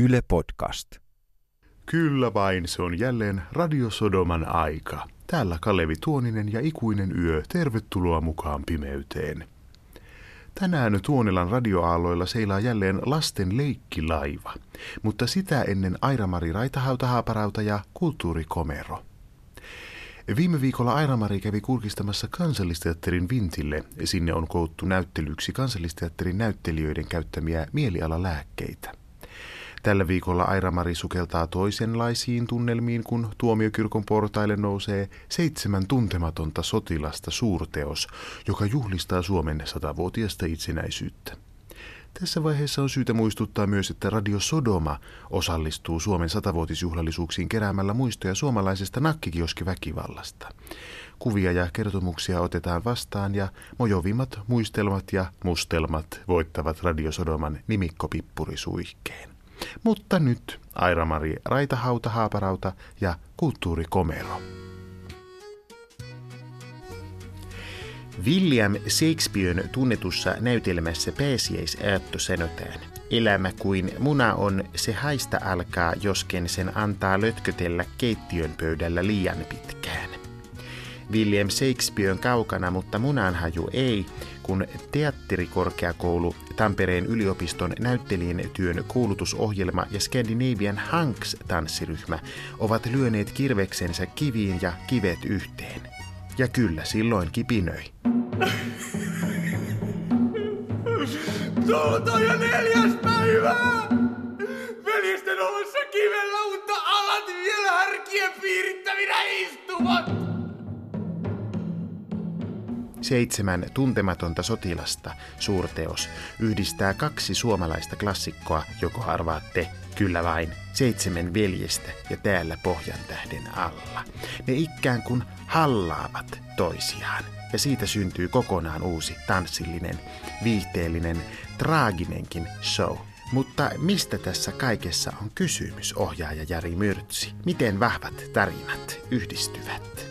Yle Podcast. Kyllä vain, se on jälleen Radiosodoman aika. Täällä Kalevi Tuoninen ja Ikuinen yö, tervetuloa mukaan pimeyteen. Tänään Tuonilan radioaalloilla seilaa jälleen lasten leikkilaiva, mutta sitä ennen Airamari Raitahauta ja Kulttuurikomero. Viime viikolla Airamari kävi kurkistamassa kansallisteatterin Vintille. Sinne on koottu näyttelyksi kansallisteatterin näyttelijöiden käyttämiä mielialalääkkeitä. Tällä viikolla Airamari sukeltaa toisenlaisiin tunnelmiin, kun tuomiokirkon portaille nousee seitsemän tuntematonta sotilasta suurteos, joka juhlistaa Suomen satavuotiasta itsenäisyyttä. Tässä vaiheessa on syytä muistuttaa myös, että Radio Sodoma osallistuu Suomen satavuotisjuhlallisuuksiin keräämällä muistoja suomalaisesta nakkikioskiväkivallasta. Kuvia ja kertomuksia otetaan vastaan ja mojovimmat muistelmat ja mustelmat voittavat Radio Sodoman nimikkopippurisuihkeen. Mutta nyt Aira-Mari Raitahauta Haaparauta ja Kulttuurikomero. William Shakespearen tunnetussa näytelmässä pääsiäisäättö sanotaan, elämä kuin muna on, se haista alkaa, josken sen antaa lötkötellä keittiön pöydällä liian pitkään. William Shakespearen kaukana, mutta munanhaju ei, kun teatterikorkeakoulu, Tampereen yliopiston näyttelijän työn koulutusohjelma ja Scandinavian Hanks-tanssiryhmä ovat lyöneet kirveksensä kiviin ja kivet yhteen. Ja kyllä silloin kipinöi. Tuota jo neljäs päivää! Veljesten ollessa kivellä, mutta alat vielä härkien piirittävinä istuvat! Seitsemän tuntematonta sotilasta, suurteos, yhdistää kaksi suomalaista klassikkoa, joko arvaatte, kyllä vain, seitsemän veljestä ja täällä pohjan tähden alla. Ne ikään kuin hallaavat toisiaan, ja siitä syntyy kokonaan uusi tanssillinen, viihteellinen, traaginenkin show. Mutta mistä tässä kaikessa on kysymys, ohjaaja Jari Myrtsi? Miten vahvat tarinat yhdistyvät?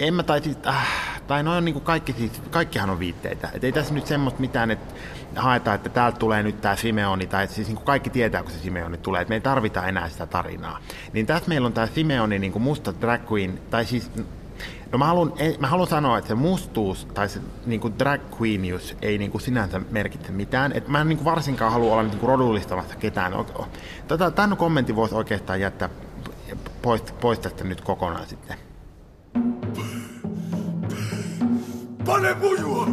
En mä tai, äh, tai noin on niin kaikki, kaikkihan on viitteitä. Et ei tässä nyt semmoista mitään, että haetaan, että täältä tulee nyt tämä Simeoni, tai siis niin kaikki tietää, kun se Simeoni tulee, että me ei tarvita enää sitä tarinaa. Niin tässä meillä on tämä Simeoni niin musta drag queen, tai siis No mä haluan, mä haluan sanoa, että se mustuus tai se niin drag queenius ei niin sinänsä merkitse mitään. Et mä en niin varsinkaan halua olla niin rodullistamassa ketään. Tätä, tämän kommentin voisi oikeastaan jättää pois, pois tästä nyt kokonaan sitten. Pane mujua!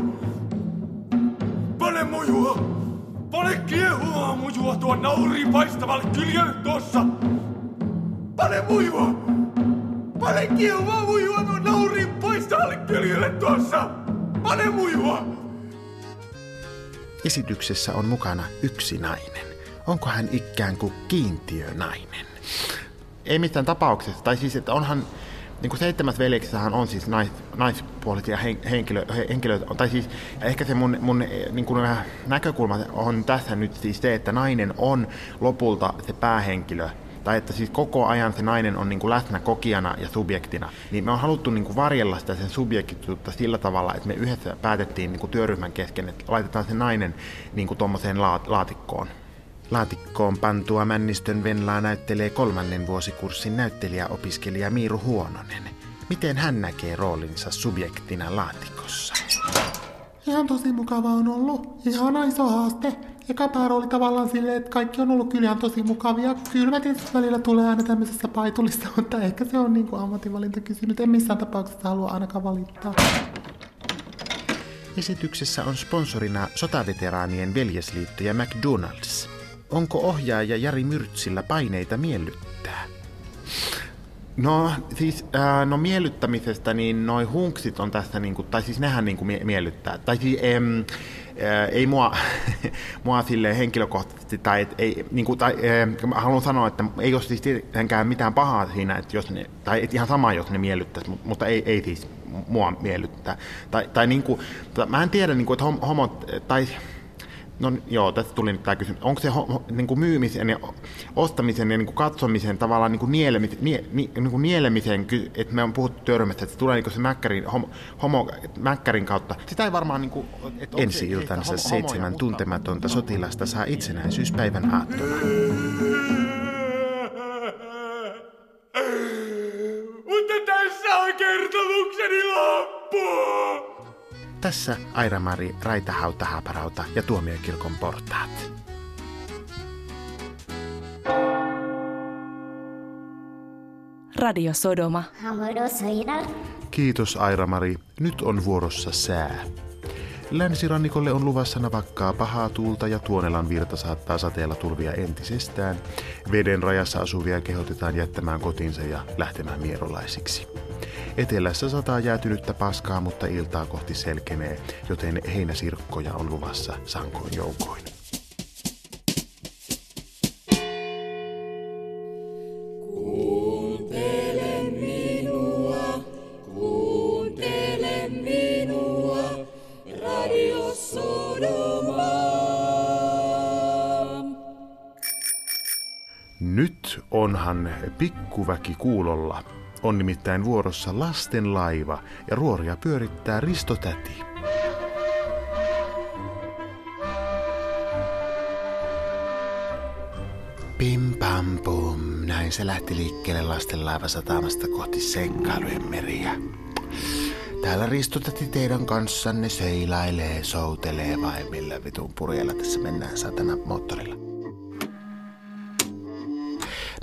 Pane mujua! Pane kiehuvaa mujua tuo nauriin paistavalle kyljelle tuossa! Pane mujua! Pane kiehuvaa mujua tuo nauriin paistavalle kyljelle tuossa! Pane mujua! Esityksessä on mukana yksi nainen. Onko hän ikään kuin kiintiönainen? Ei mitään tapauksessa. Tai siis, että onhan niin kuin seitsemäs veljeksessähän on siis nais, naispuolisia henkilö, henkilöitä, tai siis ehkä se mun, mun niin kuin näkökulma on tässä nyt siis se, että nainen on lopulta se päähenkilö, tai että siis koko ajan se nainen on niin kuin läsnä kokijana ja subjektina, niin me on haluttu niin kuin varjella sitä sen subjektisuutta sillä tavalla, että me yhdessä päätettiin niin kuin työryhmän kesken, että laitetaan se nainen niin kuin tuommoiseen laatikkoon. Laatikkoon pantua Männistön Venlaa näyttelee kolmannen vuosikurssin näyttelijäopiskelija Miiru Huononen. Miten hän näkee roolinsa subjektina laatikossa? Ihan tosi mukava on ollut. Ihan iso haaste. Eka päärä oli tavallaan silleen, että kaikki on ollut kyllä ihan tosi mukavia. Kyllä mä tietysti välillä tulee aina tämmöisessä paitulissa, mutta ehkä se on niin kuin ammatinvalintakysymys. En missään tapauksessa halua ainakaan valittaa. Esityksessä on sponsorina sotaveteraanien veljesliitto ja McDonald's. Onko ohjaaja Jari Myrtsillä paineita miellyttää? No siis, ää, no miellyttämisestä, niin noi hunksit on tässä, niinku, tai siis nehän niinku mie- miellyttää. Tai siis, em, ää, ei mua, mua sille henkilökohtaisesti, tai, et, ei, niinku, tai ää, haluan sanoa, että ei ole siis tietenkään mitään pahaa siinä, että jos ne, tai et ihan sama, jos ne miellyttäisi, mutta ei, ei siis mua miellyttää. Tai, tai niinku, mä en tiedä, niinku, että homot, tai No joo, tästä tuli nyt tämä kysymys. Onko se ho, niin kuin myymisen ja ostamisen ja niin kuin katsomisen tavallaan niin kuin nielemisen, nie, nie, niin kuin nielemisen, että me on puhuttu törmästä, että se tulee niin se mäkkärin, homo, homo, mäkkärin kautta. Sitä ei varmaan... Niin kuin, että Ensi iltansa seitsemän tuntematonta sotilasta saa itsenäisyyspäivän aattona. Tässä Aira-Mari Raitahauta Haaparauta ja Tuomiokirkon portaat. Radio Sodoma. Kiitos Aira-Mari. Nyt on vuorossa sää. Länsirannikolle on luvassa navakkaa pahaa tuulta ja Tuonelan virta saattaa sateella tulvia entisestään. Veden rajassa asuvia kehotetaan jättämään kotinsa ja lähtemään mierolaisiksi. Etelässä sataa jäätynyttä paskaa, mutta iltaa kohti selkenee, joten heinäsirkkoja on luvassa sankoin joukoin. Nyt onhan pikkuväki kuulolla. On nimittäin vuorossa lasten laiva ja ruoria pyörittää Risto Täti. Pim pam pum, näin se lähti liikkeelle lasten laivasatamasta kohti seikkailujen meriä. Täällä ristutäti teidän kanssanne seilailee, soutelee vai millä vitun purjella tässä mennään satana moottorilla.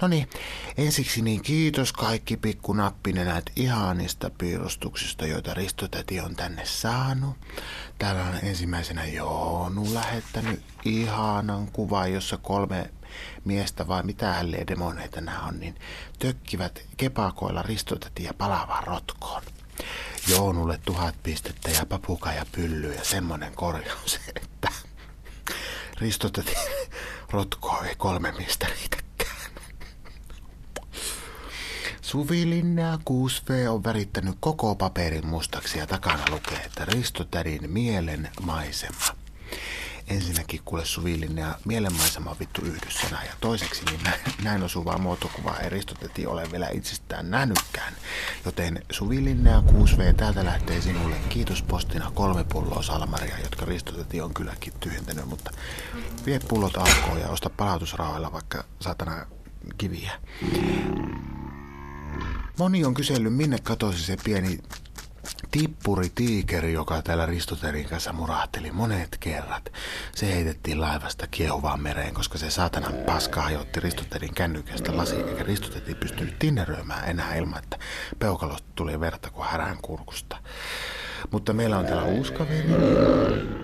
No niin, ensiksi niin kiitos kaikki pikkunappinen näitä ihanista piirustuksista, joita Ristotäti on tänne saanut. Täällä on ensimmäisenä Joonu lähettänyt ihanan kuvan, jossa kolme miestä vai mitä hälleen demoneita nämä on, niin tökkivät kepakoilla Ristotätiä palavaan rotkoon. Joonulle tuhat pistettä ja papuka ja pylly ja semmonen korjaus, että Ristotäti rotko ei kolme miestä riitäkään. Suvi Linnea 6V on värittänyt koko paperin mustaksi ja takana lukee, että Risto Tädin mielen maisema. Ensinnäkin kuule Suvi Linnea mielenmaisema on vittu yhdyssana ja toiseksi niin näin, näin osuvaa muotokuvaa ei Risto Täti ole vielä itsestään nähnytkään. Joten Suvi Linnea 6V täältä lähtee sinulle kiitospostina kolme pulloa salmaria, jotka Risto Täti on kylläkin tyhjentänyt, mutta vie pullot alkoon ja osta palautusrahoilla vaikka satana kiviä. Moni on kysellyt, minne katosi se pieni tippuri tiikeri, joka täällä Ristoterin kanssa murahteli monet kerrat. Se heitettiin laivasta kiehuvaan mereen, koska se saatanan paska hajotti Ristoterin kännykästä lasi, eikä Ristoteti pystynyt tinneröimään enää ilman, että peukalosta tuli verta kuin härän kurkusta. Mutta meillä on täällä uusi kaveri.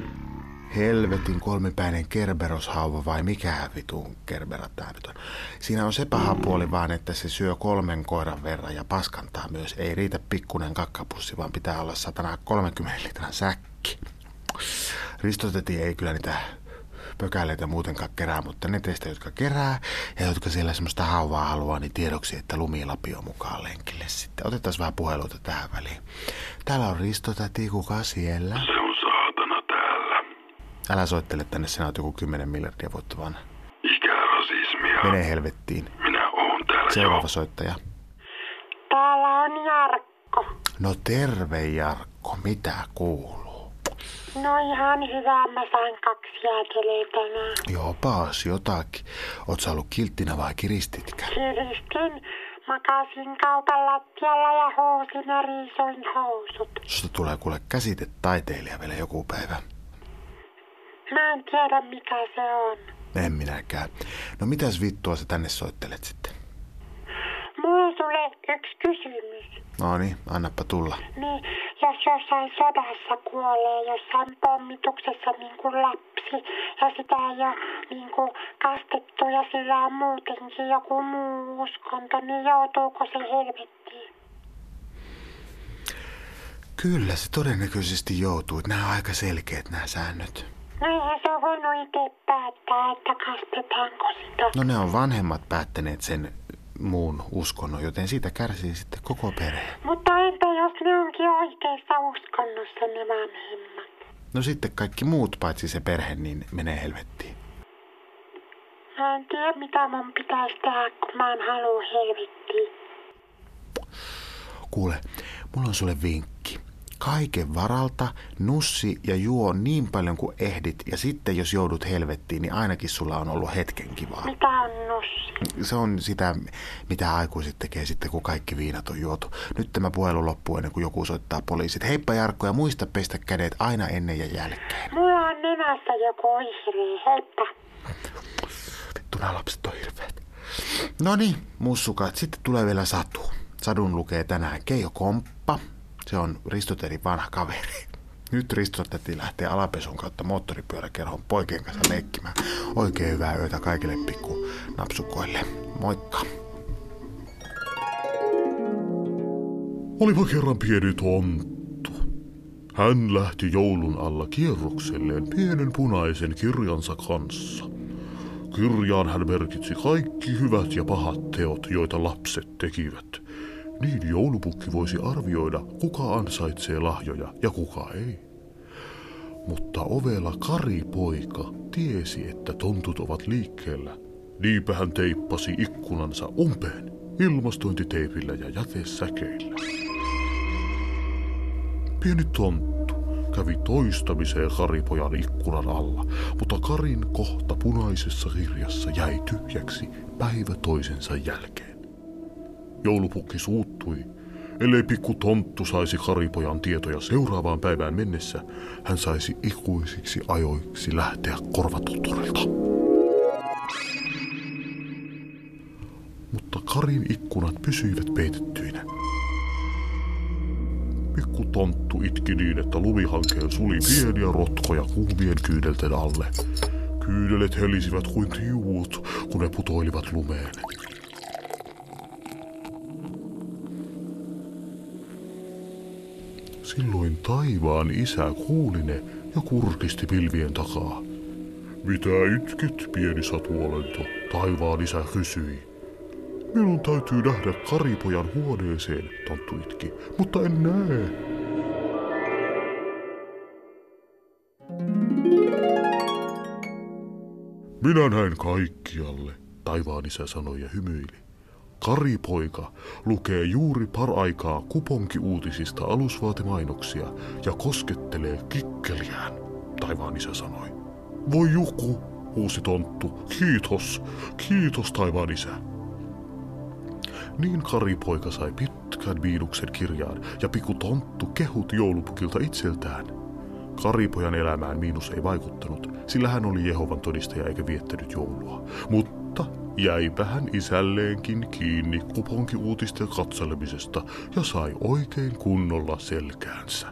Helvetin kolmipäinen kerberoshauva vai mikä vitun kerbera tää nyt on. Siinä on se paha puoli vaan, että se syö kolmen koiran verran ja paskantaa myös. Ei riitä pikkunen kakkapussi, vaan pitää olla 130 litran säkki. Ristoteti ei kyllä niitä pökäleitä muutenkaan kerää, mutta ne teistä, jotka kerää ja jotka siellä semmoista hauvaa haluaa, niin tiedoksi, että lumilapi on mukaan lenkille sitten. Otetaan vähän puheluita tähän väliin. Täällä on Ristotäti, kuka siellä? Se on saatana täällä. Älä soittele tänne, sinä oot joku 10 miljardia vuotta vanha. Ikärasismia. Mene helvettiin. Minä oon täällä Seuraava jo. soittaja. Täällä on Jarkko. No terve Jarkko, mitä kuuluu? No ihan hyvä, mä sain kaksi jäätelöä tänään. Jopas jotakin. Oot sä ollut kilttinä vai kiristitkö? Kiristin, makasin kaupan lattialla ja housin ja riisuin housut. Susta tulee kuule käsite taiteilija vielä joku päivä. Mä en tiedä mikä se on. En minäkään. No mitäs vittua sä tänne soittelet sitten? Mulla on sulle yksi kysymys. No niin, annappa tulla. Niin, jos jossain sodassa kuolee jossain pommituksessa niin kuin lapsi ja sitä ei ole niin kuin kastettu ja sillä on muutenkin joku muu uskonto, niin joutuuko se helvettiin? Kyllä se todennäköisesti joutuu. Nämä on aika selkeät nämä säännöt. Eihän se on voinut itse päättää, että kastetaanko sitä. No ne on vanhemmat päättäneet sen muun uskonnon, joten siitä kärsii sitten koko perhe. Mutta entä jos ne onkin oikeassa uskonnossa ne vanhemmat? No sitten kaikki muut paitsi se perhe, niin menee helvettiin. Mä en tiedä mitä mun pitäisi tehdä, kun mä en halua helvettiin. Kuule, mulla on sulle vinkki. Kaiken varalta nussi ja juo niin paljon kuin ehdit ja sitten jos joudut helvettiin, niin ainakin sulla on ollut hetken kivaa. Mitä on nussi? Se on sitä, mitä aikuiset tekee sitten, kun kaikki viinat on juotu. Nyt tämä puhelu loppuu ennen kuin joku soittaa poliisit. Heippa Jarkko ja muista pestä kädet aina ennen ja jälkeen. Mulla on nenässä joku oihree, heippa. Vittu nämä lapset on hirveät. No niin, mussukat, sitten tulee vielä Satu. Sadun lukee tänään Keijo Komppa. Se on Ristoterin vanha kaveri. Nyt Ristotetti lähtee alapesun kautta moottoripyöräkerhon poikien kanssa leikkimään. Oikein hyvää yötä kaikille pikku napsukoille. Moikka! Olipa kerran pieni tonttu. Hän lähti joulun alla kierrokselleen pienen punaisen kirjansa kanssa. Kirjaan hän merkitsi kaikki hyvät ja pahat teot, joita lapset tekivät. Niin joulupukki voisi arvioida, kuka ansaitsee lahjoja ja kuka ei. Mutta ovella Kari poika tiesi, että tontut ovat liikkeellä. Niinpä hän teippasi ikkunansa umpeen ilmastointiteipillä ja jätesäkeillä. Pieni tonttu kävi toistamiseen Karipojan ikkunan alla, mutta Karin kohta punaisessa kirjassa jäi tyhjäksi päivä toisensa jälkeen. Joulupukki suuttui. Ellei pikku tonttu saisi Karipojan tietoja seuraavaan päivään mennessä, hän saisi ikuisiksi ajoiksi lähteä korvatuturilta. Mutta Karin ikkunat pysyivät peitettyinä. Pikku tonttu itki niin, että lumihankeen suli pieniä rotkoja kuumien kyydelten alle. Kyydelet helisivät kuin tiuut, kun ne putoilivat lumeen. Silloin taivaan isä kuuli ne ja kurkisti pilvien takaa. Mitä itket, pieni satuolento? Taivaan isä kysyi. Minun täytyy nähdä Karipojan huoneeseen, tonttu itki, mutta en näe. Minä näin kaikkialle, taivaan isä sanoi ja hymyili. Karipoika lukee juuri paraikaa kuponkiuutisista alusvaatemainoksia ja koskettelee kikkeliään, taivaan isä sanoi. Voi joku, huusi tonttu. Kiitos, kiitos taivaan isä. Niin Karipoika sai pitkän miinuksen kirjaan ja pikku tonttu kehut joulupukilta itseltään. Karipojan elämään miinus ei vaikuttanut, sillä hän oli Jehovan todistaja eikä viettänyt joulua. Mutta jäipä hän isälleenkin kiinni kuponkiuutisten katselemisesta ja sai oikein kunnolla selkäänsä.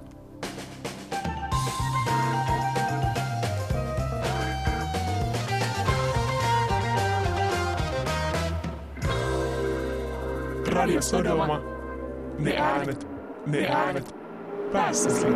Radio Sodoma. Ne äänet, ne äänet päässäsi.